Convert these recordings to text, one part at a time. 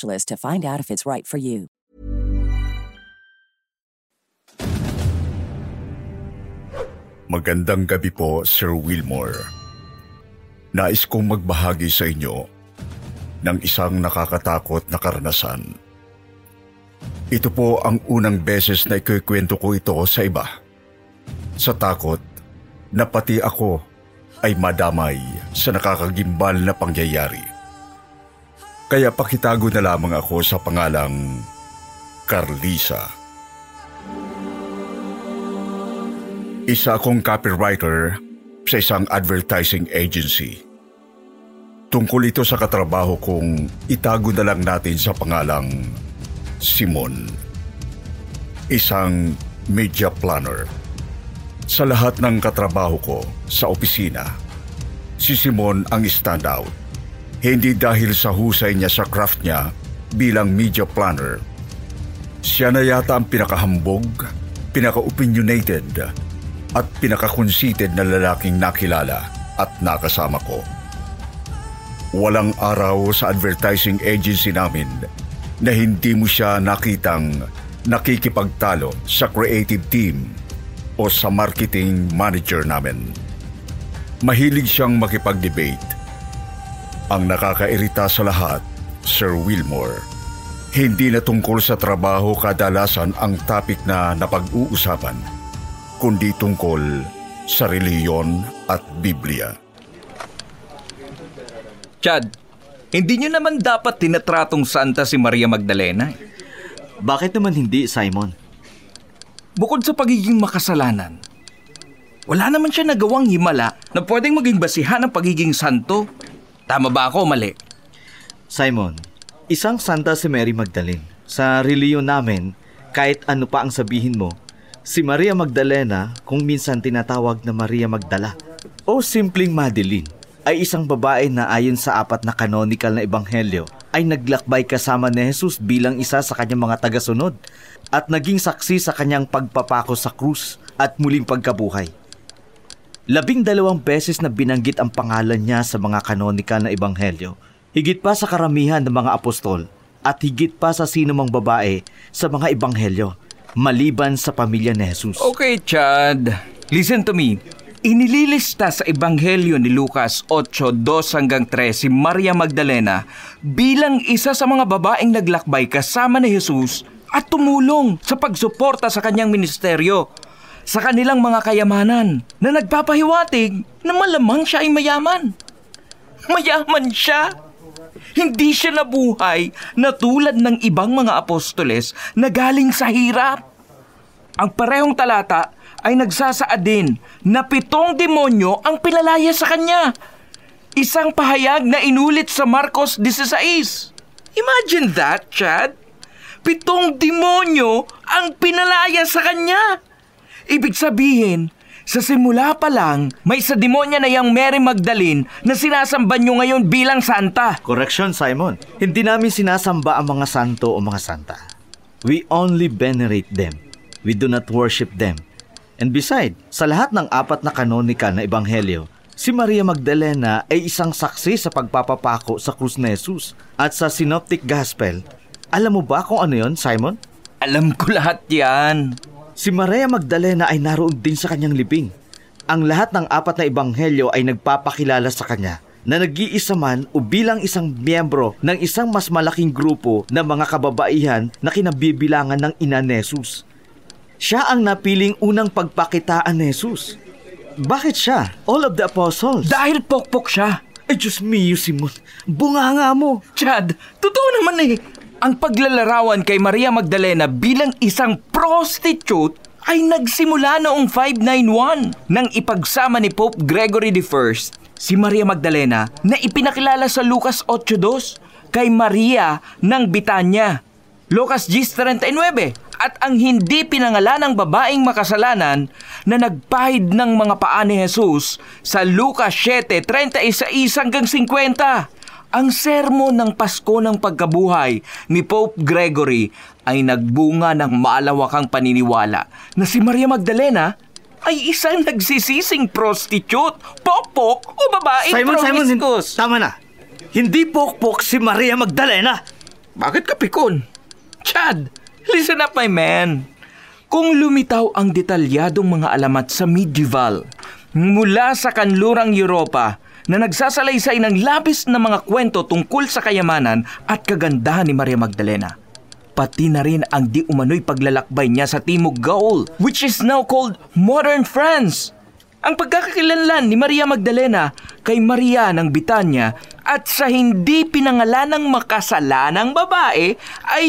to find out if it's right for you. Magandang gabi po, Sir Wilmore. Nais kong magbahagi sa inyo ng isang nakakatakot na karanasan. Ito po ang unang beses na ikikwento ko ito sa iba. Sa takot na pati ako ay madamay sa nakakagimbal na pangyayari. Kaya pakitago na lamang ako sa pangalang Carlisa. Isa akong copywriter sa isang advertising agency. Tungkol ito sa katrabaho kong itago na lang natin sa pangalang Simon. Isang media planner. Sa lahat ng katrabaho ko sa opisina, si Simon ang standout. Hindi dahil sa husay niya sa craft niya bilang media planner. Siya na yata ang pinakahambog, pinaka-opinionated, at pinaka-conceited na lalaking nakilala at nakasama ko. Walang araw sa advertising agency namin na hindi mo siya nakitang nakikipagtalo sa creative team o sa marketing manager namin. Mahilig siyang makipag-debate. Ang nakakairita sa lahat, Sir Wilmore, hindi na tungkol sa trabaho kadalasan ang topic na napag-uusapan, kundi tungkol sa reliyon at Biblia. Chad, hindi nyo naman dapat tinatratong santa si Maria Magdalena. eh. Bakit naman hindi, Simon? Bukod sa pagiging makasalanan, wala naman siya nagawang himala na pwedeng maging basihan ng pagiging santo. Tama ba ako o mali? Simon, isang santa si Mary Magdalene. Sa reliyon namin, kahit ano pa ang sabihin mo, si Maria Magdalena, kung minsan tinatawag na Maria Magdala, o simpleng Madeline, ay isang babae na ayon sa apat na canonical na ebanghelyo ay naglakbay kasama ni Jesus bilang isa sa kanyang mga tagasunod at naging saksi sa kanyang pagpapako sa krus at muling pagkabuhay. Labing dalawang beses na binanggit ang pangalan niya sa mga canonical na ebanghelyo, higit pa sa karamihan ng mga apostol at higit pa sa sinumang babae sa mga ebanghelyo, maliban sa pamilya ni Jesus. Okay, Chad. Listen to me. Inililista sa Ebanghelyo ni Lucas 8:2 hanggang 3 si Maria Magdalena bilang isa sa mga babaeng naglakbay kasama ni Jesus at tumulong sa pagsuporta sa kanyang ministeryo sa kanilang mga kayamanan na nagpapahiwatig na malamang siya ay mayaman. Mayaman siya! Hindi siya nabuhay na tulad ng ibang mga apostoles na galing sa hirap. Ang parehong talata ay nagsasaad din na pitong demonyo ang pinalaya sa kanya. Isang pahayag na inulit sa Marcos 16. Imagine that, Chad. Pitong demonyo ang pinalaya sa kanya. Ibig sabihin, sa simula pa lang, may sa demonya na yung Mary Magdalene na sinasamba nyo ngayon bilang santa. Correction, Simon. Hindi namin sinasamba ang mga santo o mga santa. We only venerate them. We do not worship them. And beside, sa lahat ng apat na canonical na ebanghelyo, si Maria Magdalena ay isang saksi sa pagpapapako sa krus ni Jesus. At sa Synoptic Gospel, alam mo ba kung ano yon, Simon? Alam ko lahat yan. Si Maria Magdalena ay naroon din sa kanyang libing. Ang lahat ng apat na ebanghelyo ay nagpapakilala sa kanya na nag-iisa man o bilang isang miyembro ng isang mas malaking grupo ng mga kababaihan na kinabibilangan ng ina ni Jesus. Siya ang napiling unang pagpakitaan ni Jesus. Bakit siya? All of the apostles. Dahil pokpok siya. Ay, Diyos mio, Simon. Bunganga mo. Chad, totoo naman eh. Ang paglalarawan kay Maria Magdalena bilang isang prostitute ay nagsimula noong 591 nang ipagsama ni Pope Gregory I si Maria Magdalena na ipinakilala sa Lucas 8.2 kay Maria ng Bitanya. Lucas 10.39 at ang hindi pinangalan ng babaeng makasalanan na nagpahid ng mga paa ni Jesus sa Lucas 7.31 hanggang 50. Ang sermon ng Pasko ng Pagkabuhay ni Pope Gregory ay nagbunga ng malawakang paniniwala na si Maria Magdalena ay isang nagsisising prostitute, pokpok o babaeng Simon, Simon, hin- tama na. Hindi pokpok si Maria Magdalena. Bakit ka pikon? Chad, listen up my man. Kung lumitaw ang detalyadong mga alamat sa medieval mula sa kanlurang Europa na nagsasalaysay ng labis na mga kwento tungkol sa kayamanan at kagandahan ni Maria Magdalena. Pati na rin ang di umano'y paglalakbay niya sa Timog Gaul, which is now called modern France. Ang pagkakakilanlan ni Maria Magdalena kay Maria ng Bitanya at sa hindi pinangalanang makasalanang babae ay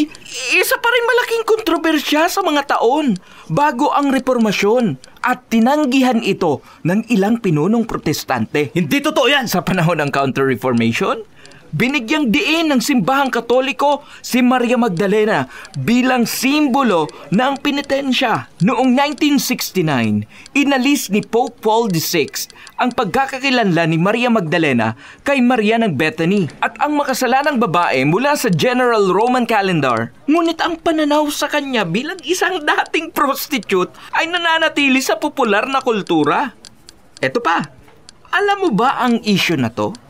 isa pa rin malaking kontrobersya sa mga taon bago ang reformasyon at tinanggihan ito ng ilang pinunong protestante. Hindi totoo yan. Sa panahon ng Counter-Reformation, binigyang diin ng simbahang katoliko si Maria Magdalena bilang simbolo ng penitensya. Noong 1969, inalis ni Pope Paul VI ang pagkakakilanlan ni Maria Magdalena kay Maria ng Bethany at ang makasalanang babae mula sa General Roman Calendar. Ngunit ang pananaw sa kanya bilang isang dating prostitute ay nananatili sa popular na kultura. Eto pa, alam mo ba ang issue na to?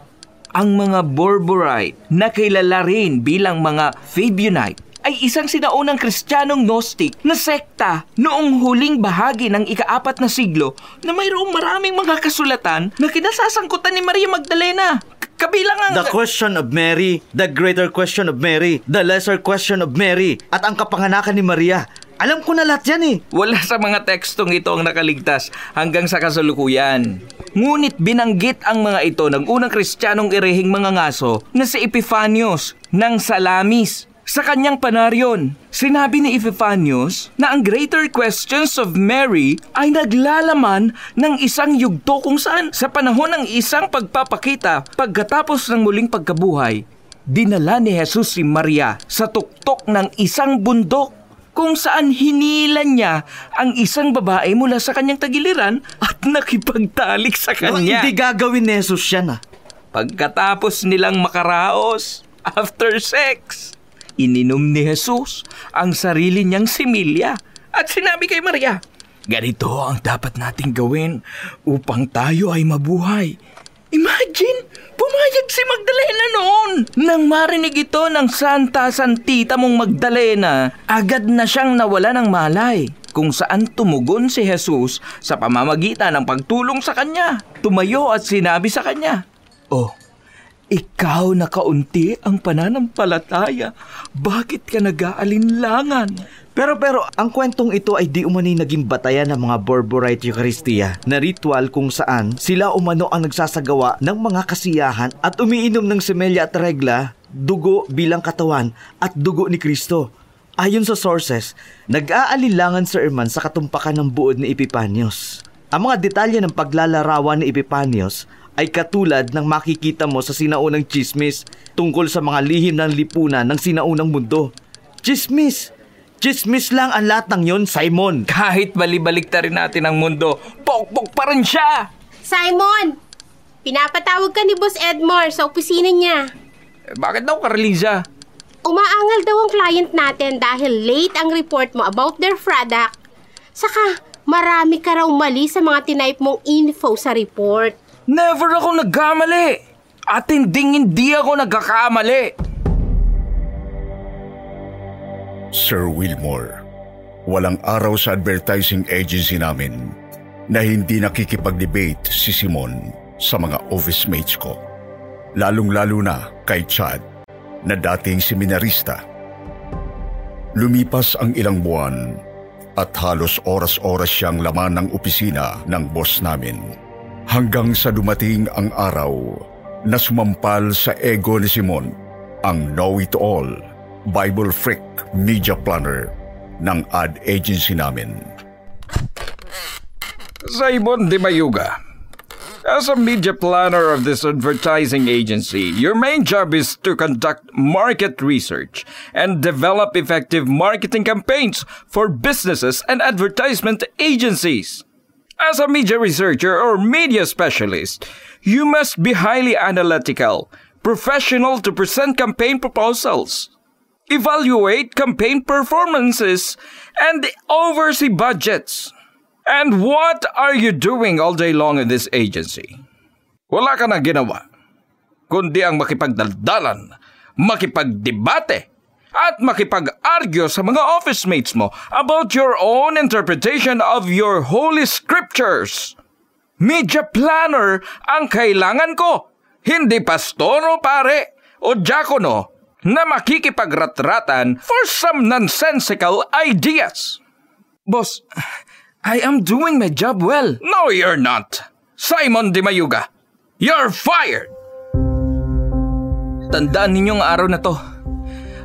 Ang mga Borborite na kilala rin bilang mga Fabionite ay isang sinaunang kristyanong Gnostic na sekta noong huling bahagi ng ikaapat na siglo na mayroong maraming mga kasulatan na kinasasangkutan ni Maria Magdalena. K- Kabilang ang... The question of Mary, the greater question of Mary, the lesser question of Mary, at ang kapanganakan ni Maria. Alam ko na lahat yan eh. Wala sa mga tekstong ito ang nakaligtas hanggang sa kasalukuyan. Ngunit binanggit ang mga ito ng unang kristyanong irehing mga ngaso na si Epiphanius ng Salamis. Sa kanyang panaryon, sinabi ni Epiphanius na ang greater questions of Mary ay naglalaman ng isang yugto kung saan sa panahon ng isang pagpapakita pagkatapos ng muling pagkabuhay, dinala ni Jesus si Maria sa tuktok ng isang bundok kung saan hinilan niya ang isang babae mula sa kanyang tagiliran at nakipagtalik sa kanya. Hindi gagawin ni Jesus yan ah. Pagkatapos nilang makaraos, after sex, ininom ni Jesus ang sarili niyang similya at sinabi kay Maria, Ganito ang dapat nating gawin upang tayo ay mabuhay. Imagine, pumayag si Magdalena noon. Nang marinig ito ng Santa Santita mong Magdalena, agad na siyang nawala ng malay kung saan tumugon si Jesus sa pamamagitan ng pagtulong sa kanya. Tumayo at sinabi sa kanya, Oh, ikaw na kaunti ang pananampalataya. Bakit ka nag-aalinlangan? Pero pero, ang kwentong ito ay di umani naging batayan ng mga Borborite Eucharistia na ritual kung saan sila umano ang nagsasagawa ng mga kasiyahan at umiinom ng semelya at regla, dugo bilang katawan at dugo ni Kristo. Ayon sa sources, nag-aalilangan Sir Herman sa katumpakan ng buod ni Epipanios. Ang mga detalye ng paglalarawan ni Epipanios ay katulad ng makikita mo sa sinaunang chismis tungkol sa mga lihim ng lipunan ng sinaunang mundo. Chismis! Chismis lang ang lahat ng yon, Simon. Kahit balibalik rin natin ang mundo, pokpok pa rin siya! Simon! Pinapatawag ka ni Boss Edmore sa opisina niya. Eh, bakit daw, Carlisa? Umaangal daw ang client natin dahil late ang report mo about their product. Saka, marami ka raw mali sa mga tinype mong info sa report. Never ako nagkamali! At hindi hindi ako nagkakamali! Sir Wilmore, walang araw sa advertising agency namin na hindi nakikipag-debate si Simon sa mga office mates ko. lalong-lalo na kay Chad na dating seminarista. Lumipas ang ilang buwan at halos oras-oras siyang laman ng opisina ng boss namin. Hanggang sa dumating ang araw na sumampal sa ego ni Simon ang know-it-all Bible Freak Media Planner ng ad agency namin. Simon de Mayuga, as a media planner of this advertising agency, your main job is to conduct market research and develop effective marketing campaigns for businesses and advertisement agencies. As a media researcher or media specialist, you must be highly analytical, professional to present campaign proposals, evaluate campaign performances, and oversee budgets. And what are you doing all day long in this agency? Wala ka na ginawa, kundi ang makipagdaldalan, makipagdebate, at makipag-argue sa mga office mates mo about your own interpretation of your holy scriptures. Media planner ang kailangan ko, hindi pastoro pare o diakono na makikipagrat-ratan for some nonsensical ideas. Boss, I am doing my job well. No, you're not. Simon Di Mayuga, you're fired! Tandaan ninyong araw na to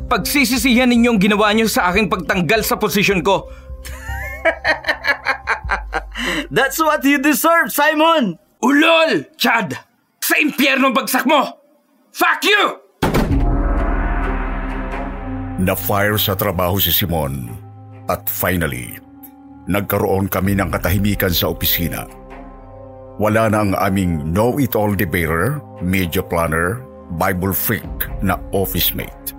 pagsisisihan ninyong ginawa niyo sa aking pagtanggal sa posisyon ko. That's what you deserve, Simon! Ulol! Chad! Sa impyerno bagsak mo! Fuck you! Na-fire sa trabaho si Simon at finally, nagkaroon kami ng katahimikan sa opisina. Wala na ang aming know-it-all debater, media planner, Bible freak na office mate.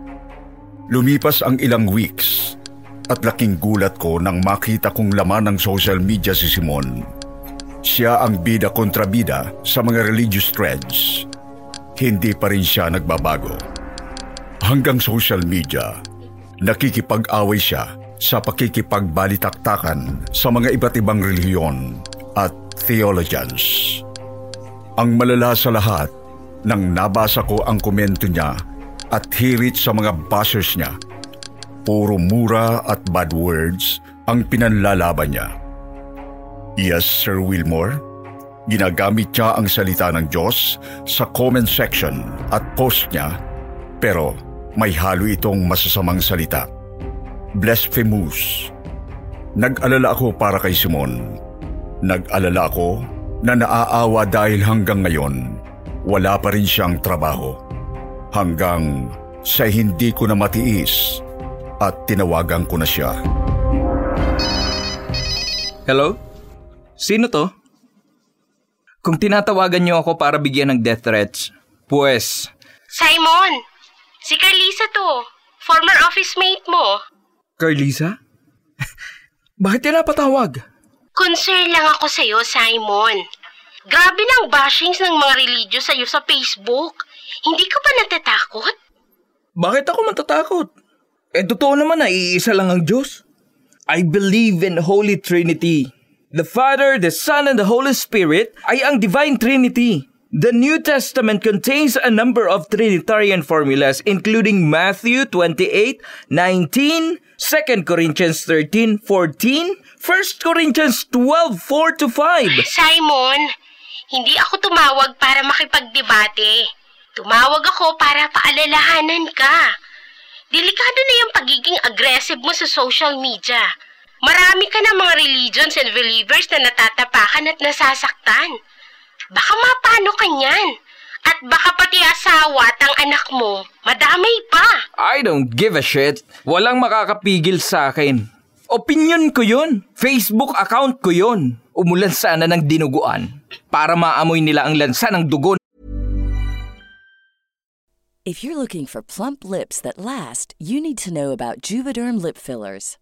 Lumipas ang ilang weeks at laking gulat ko nang makita kong laman ng social media si Simon. Siya ang bida kontra bida sa mga religious threads. Hindi pa rin siya nagbabago. Hanggang social media, nakikipag-away siya sa pakikipagbalitaktakan sa mga iba't ibang relihiyon at theologians. Ang malala sa lahat, nang nabasa ko ang komento niya at hirit sa mga bashers niya. Puro mura at bad words ang pinanlalaban niya. Yes, Sir Wilmore, ginagamit niya ang salita ng Diyos sa comment section at post niya pero may halo itong masasamang salita. Blasphemous. Nag-alala ako para kay Simon. Nag-alala ako na naaawa dahil hanggang ngayon wala pa rin siyang trabaho hanggang sa hindi ko na matiis at tinawagan ko na siya. Hello? Sino to? Kung tinatawagan niyo ako para bigyan ng death threats, pues... Simon! Si Carlisa to. Former office mate mo. Carlisa? Bakit ka napatawag? Concern lang ako sa'yo, Simon. Grabe ng bashings ng mga religious sa'yo sa Facebook. Hindi ka ba natatakot? Bakit ako matatakot? Eh, totoo naman na iisa lang ang Diyos. I believe in Holy Trinity. The Father, the Son, and the Holy Spirit ay ang Divine Trinity. The New Testament contains a number of Trinitarian formulas including Matthew 28, 19, 2 Corinthians 13, 14, 1 Corinthians 12, 4 to 5. Simon, hindi ako tumawag para makipagdebate. Tumawag ako para paalalahanan ka. Delikado na yung pagiging aggressive mo sa social media. Marami ka na mga religions and believers na natatapakan at nasasaktan. Baka mapano ka niyan. At baka pati asawa at ang anak mo, madamay pa. I don't give a shit. Walang makakapigil sa akin. Opinion ko yun. Facebook account ko yun. Umulan sana ng dinuguan para maamoy nila ang lansa ng dugo If you're looking for plump lips that last, you need to know about Juvederm lip fillers.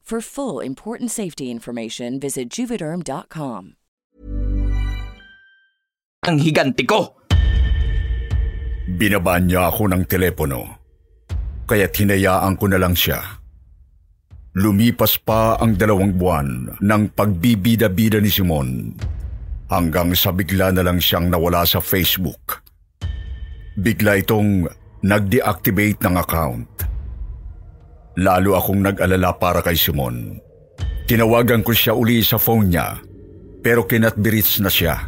For full important safety information, visit juvederm.com. Ang higanti ko! Binabaan niya ako ng telepono, kaya hinayaan ko na lang siya. Lumipas pa ang dalawang buwan ng pagbibida-bida ni Simon hanggang sa bigla na lang siyang nawala sa Facebook. Bigla itong nag-deactivate ng account. Lalo akong nag-alala para kay Simon. Tinawagan ko siya uli sa phone niya pero kinatbirits na siya.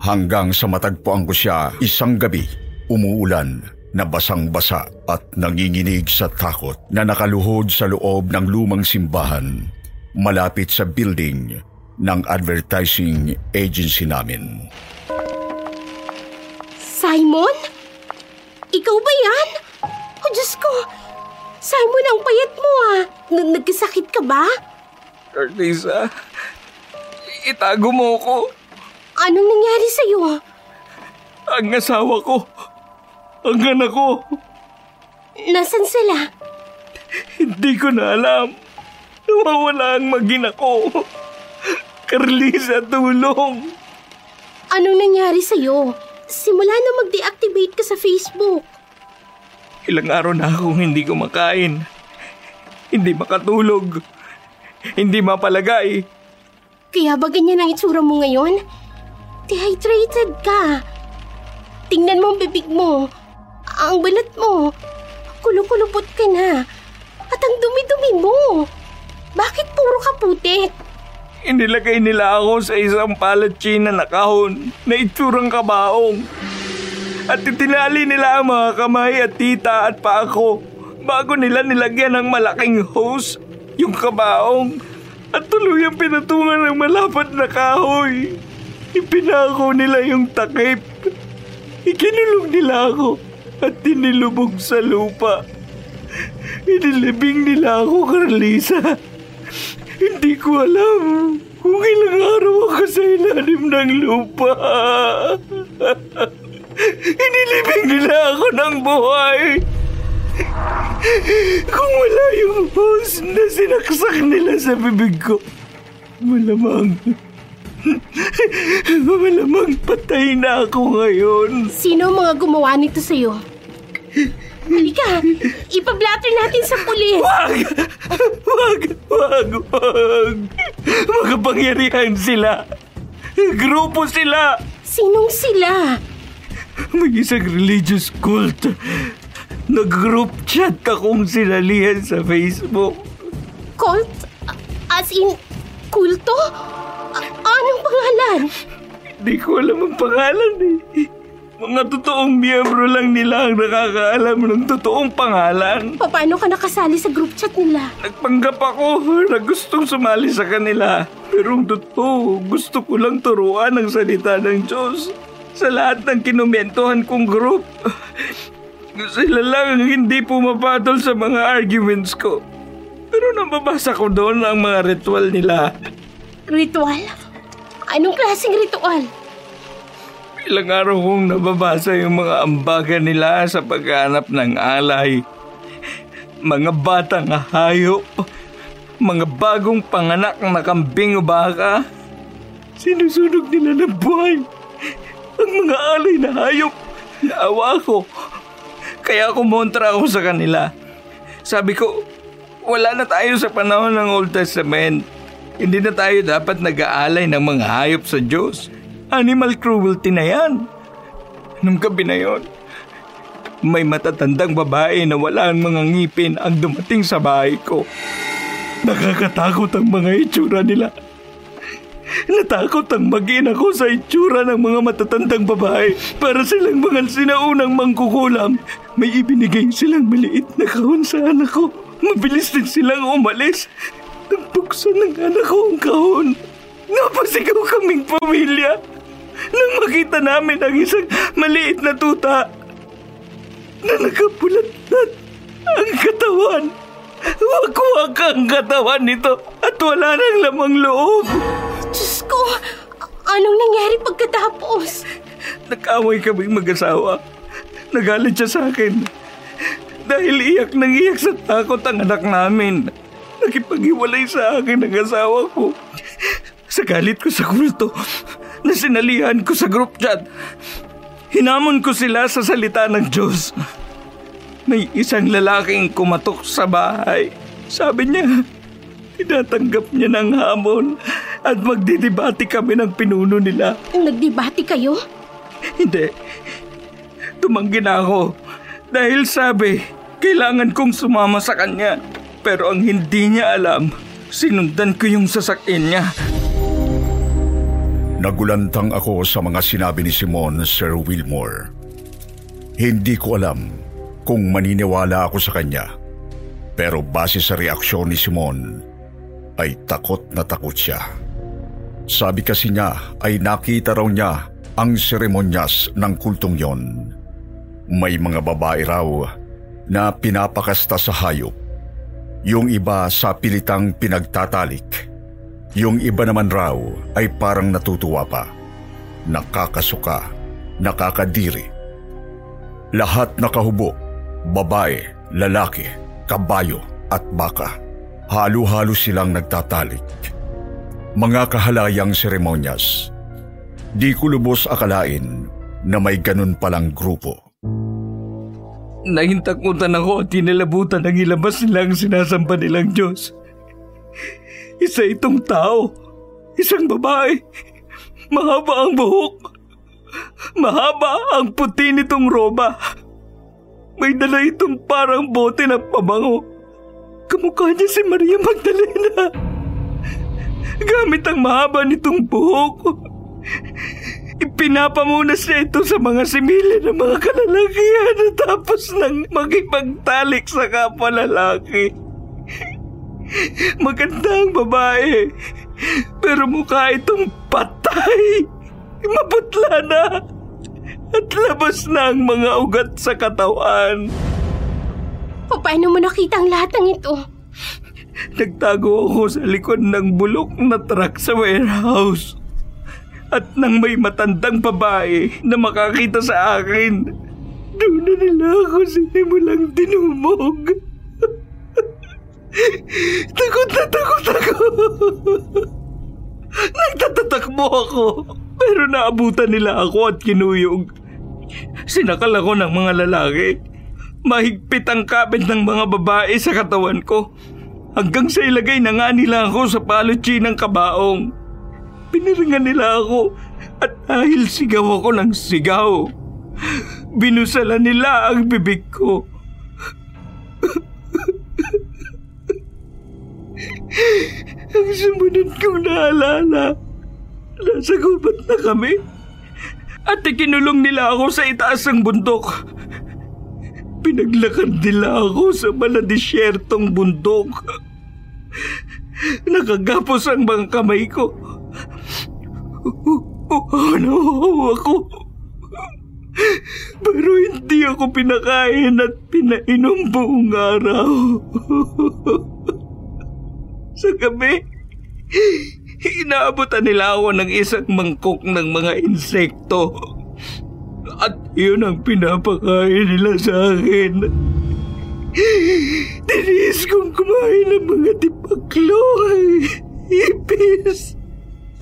Hanggang sa matagpuan ko siya isang gabi, umuulan na basang-basa at nanginginig sa takot na nakaluhod sa loob ng lumang simbahan malapit sa building ng advertising agency namin. Simon? Ikaw ba yan? O Diyos ko, Simon, ang payat mo ah. N- nagkasakit ka ba? Carlisa, itago mo ko. Anong nangyari sa'yo? Ang asawa ko. Ang anak ko. Nasaan sila? Hindi ko na alam. Nawawala ang magina ko. Carlisa, tulong. Anong nangyari sa'yo? Simula na mag-deactivate ka sa Facebook. Ilang araw na akong hindi kumakain. Hindi makatulog. Hindi mapalagay. Kaya ba ganyan ang itsura mo ngayon? Dehydrated ka. Tingnan mo ang bibig mo. Ang balat mo. Kulukulupot ka na. At ang dumi-dumi mo. Bakit puro ka putik? Inilagay nila ako sa isang palatsina na kahon na itsurang kabaong. At itinali nila ang mga kamay at tita at paa ko bago nila nilagyan ng malaking hose yung kabaong at tuluyang pinatungan ng malapad na kahoy. Ipinako nila yung takip. Ikinulong nila ako at tinilubog sa lupa. Inilibing nila ako, Carlisa. Hindi ko alam kung ilang araw ako sa ilalim ng lupa. Inilibing nila ako ng buhay. Kung wala yung hose na sinaksak nila sa bibig ko, malamang... malamang patay na ako ngayon. Sino ang mga gumawa nito sa'yo? Halika, ipablatter natin sa pulis. Wag! Wag! Wag! Wag! Magapangyarihan sila! Grupo sila! Sinong sila? May isang religious cult. Nag-group chat akong sinalihan sa Facebook. Cult? As in, kulto? A- anong pangalan? Hindi ko alam ang pangalan eh. Mga totoong miyembro lang nila ang nakakaalam ng totoong pangalan. Paano ka nakasali sa group chat nila? Nagpanggap ako na gustong sumali sa kanila. Pero ang totoo, gusto ko lang turuan ang salita ng Diyos sa lahat ng kinumentohan kong group. Sila lang ang hindi pumapatol sa mga arguments ko. Pero nababasa ko doon ang mga ritual nila. Ritual? Anong klaseng ritual? Ilang araw kong nababasa yung mga ambagan nila sa paghanap ng alay. Mga batang hayop. Mga bagong panganak na kambing o baka. Sinusunog nila ng buhay. Ang mga alay na hayop. Naawa ko. Kaya kumontra ako sa kanila. Sabi ko, wala na tayo sa panahon ng Old Testament. Hindi na tayo dapat nag-aalay ng mga hayop sa Diyos. Animal cruelty na yan. Nung gabi na yon, may matatandang babae na wala ang mga ngipin ang dumating sa bahay ko. Nakakatakot ang mga itsura nila. Natakot ang magin ako sa itsura ng mga matatandang babae para silang mga sinaunang mangkukulam. May ibinigay silang maliit na kahon sa anak ko. Mabilis din silang umalis. Nang buksan ng anak ko ang kahon, napasigaw kaming pamilya. Nang makita namin ang isang maliit na tuta na nakapulat-lat ang katawan. Wakwak ang katawan nito at wala nang lamang loob. Diyos ko, anong nangyari pagkatapos? Nag-away kaming mag-asawa. Nagalit siya sa akin. Dahil iyak nang iyak sa takot ang anak namin. Nakipag-iwalay sa akin ang asawa ko. Sa galit ko sa kulto, na sinalihan ko sa group chat, hinamon ko sila sa salita ng Diyos. May isang lalaking kumatok sa bahay. Sabi niya, tinatanggap niya ng hamon at magdidebate kami ng pinuno nila. Nagdebate kayo? Hindi. Tumanggi na ako. Dahil sabi, kailangan kong sumama sa kanya. Pero ang hindi niya alam, sinundan ko yung sasakyan niya. Nagulantang ako sa mga sinabi ni Simon, Sir Wilmore. Hindi ko alam kung maniniwala ako sa kanya. Pero base sa reaksyon ni Simon, ay takot na takot siya. Sabi kasi niya ay nakita raw niya ang seremonyas ng kultong yon. May mga babae raw na pinapakasta sa hayop. Yung iba sa pilitang pinagtatalik. Yung iba naman raw ay parang natutuwa pa. Nakakasuka, nakakadiri. Lahat nakahubo babae, lalaki, kabayo at baka. Halo-halo silang nagtatalik. Mga kahalayang seremonyas. Di ko lubos akalain na may ganun palang grupo. Nahintakutan ako at tinilabutan ang ilabas nilang sinasamba nilang Diyos. Isa itong tao, isang babae, mahaba ang buhok, mahaba ang puti nitong roba. May dala itong parang bote ng pabango. Kamukha niya si Maria Magdalena. Gamit ang mahaba nitong buhok. Ipinapamunas niya ito sa mga simili ng mga kalalakihan tapos nang magipagtalik sa kapwa lalaki. Maganda ang babae, pero mukha itong patay. Maputla na at labas na ang mga ugat sa katawan. Paano mo nakita ang lahat ng ito? Nagtago ako sa likod ng bulok na truck sa warehouse. At nang may matandang babae na makakita sa akin, doon na nila ako sinimulang dinumog. takot na takot ako. Nagtatatakbo ako, pero naabutan nila ako at kinuyog. Sinakal ako ng mga lalaki. Mahigpit ang kabit ng mga babae sa katawan ko. Hanggang sa ilagay na nga nila ako sa palutsi ng kabaong. Piniringan nila ako at dahil sigaw ako ng sigaw. Binusala nila ang bibig ko. ang sumunod kong naalala, nasa gubat na kami at ikinulong nila ako sa itaas ng bundok. Pinaglakad nila ako sa maladisyertong bundok. Nakagapos ang mga kamay ko. Ano ako? Pero hindi ako pinakain at pinainom buong araw. sa gabi, Inaabutan nila ako ng isang mangkok ng mga insekto. At yun ang pinapakain nila sa akin. Tiniis kong kumain ng mga tipaklo, ipis.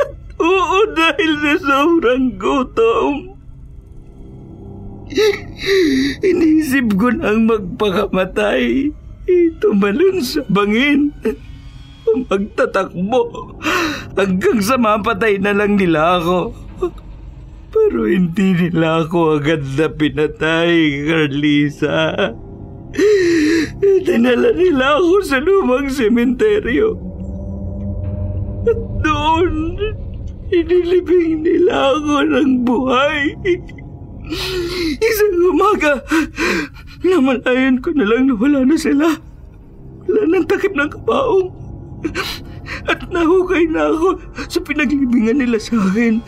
At oo dahil sa sobrang gutom. Inisip ko nang magpakamatay. Tumalon sa bangin. Magtatakbo hanggang sa mapatay na lang nila ako. Pero hindi nila ako agad na pinatay, Carlisa. Dinala nila ako sa lumang sementeryo. At doon, inilibing nila ako ng buhay. Isang umaga, namalayan ko na lang na wala na sila. Wala nang takip ng kabaong. At nahukay na ako sa pinaglibingan nila sa akin.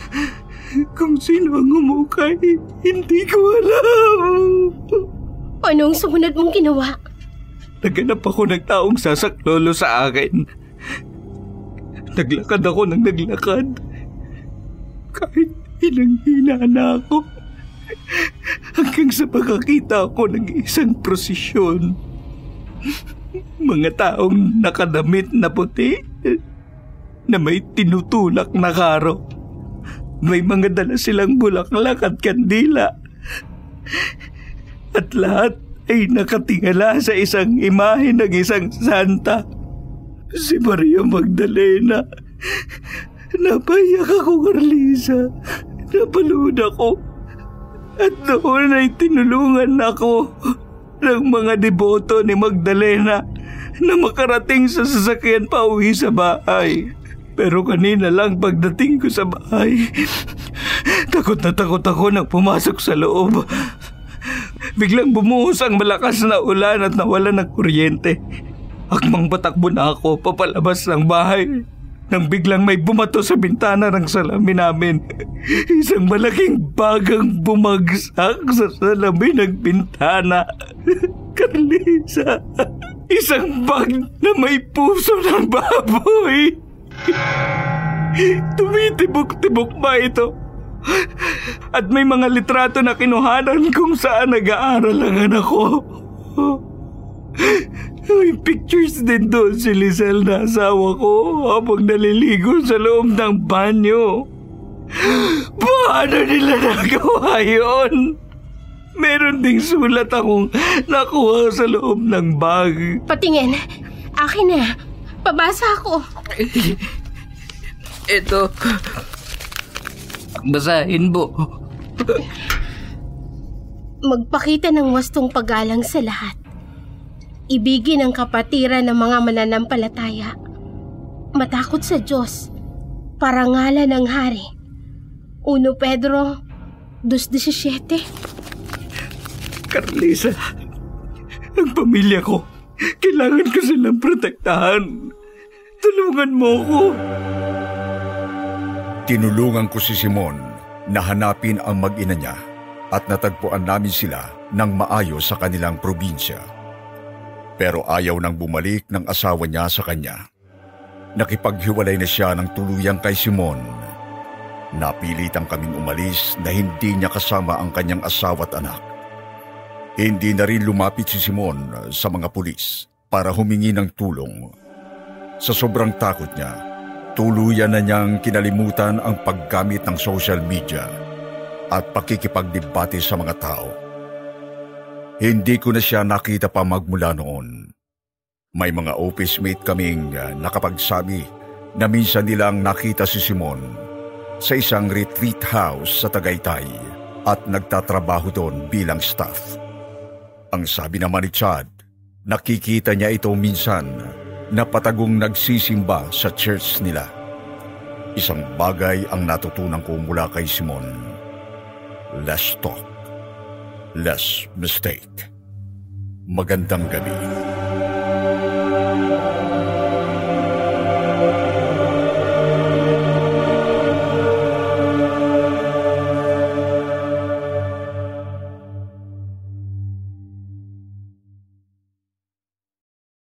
Kung sino ang umukay, hindi ko alam. Anong sumunod mong ginawa? Naganap ako ng taong sasaklolo sa akin. Naglakad ako ng naglakad. Kahit hinang-hina na ako. Hanggang sa pagkakita ako ng isang prosesyon. Mga taong nakadamit na puti na may tinutulak na karo. May mga dala silang bulaklak at kandila. At lahat ay nakatingala sa isang imahe ng isang santa. Si Maria Magdalena. Napayak ako, Carlisa. Napalood ako. At doon ay tinulungan ako ng mga deboto ni Magdalena na makarating sa sasakyan pa uwi sa bahay. Pero kanina lang pagdating ko sa bahay, takot na takot ako nang pumasok sa loob. Biglang bumuhos ang malakas na ulan at nawala ng kuryente. Akmang patakbo na ako papalabas ng bahay nang biglang may bumato sa bintana ng salamin namin. Isang malaking bagang bumagsak sa salamin ng bintana. Carlisa, isang bag na may puso ng baboy. Tumitibok-tibok pa ito. At may mga litrato na kinuhanan kung saan nag-aaral ang anak ko. May pictures din doon si Lizelle na asawa ko habang naliligo sa loob ng banyo. Paano nila nagawa yun? Meron ding sulat akong nakuha sa loob ng bag. Patingin. Akin na. Pabasa ako. Ito. Basahin mo. Magpakita ng wastong paggalang sa lahat. Ibigin ang kapatiran ng mga mananampalataya. Matakot sa Diyos. Parangalan ng Hari. 1 Pedro 2.17 Carlisa, ang pamilya ko, kailangan ko silang protektahan. Tulungan mo ko. Tinulungan ko si Simon na hanapin ang mag-ina niya at natagpuan namin sila ng maayos sa kanilang probinsya. Pero ayaw nang bumalik ng asawa niya sa kanya. Nakipaghiwalay na siya ng tuluyang kay Simon. Napilitang kaming umalis na hindi niya kasama ang kanyang asawa at anak. Hindi na rin lumapit si Simon sa mga pulis para humingi ng tulong. Sa sobrang takot niya, tuluyan na niyang kinalimutan ang paggamit ng social media at pakikipagdebate sa mga tao. Hindi ko na siya nakita pa magmula noon. May mga office mate kaming uh, nakapagsabi na minsan nilang nakita si Simon sa isang retreat house sa Tagaytay at nagtatrabaho doon bilang staff. Ang sabi naman ni Chad, nakikita niya ito minsan na patagong nagsisimba sa church nila. Isang bagay ang natutunan ko mula kay Simon. Less talk, less mistake. Magandang gabi.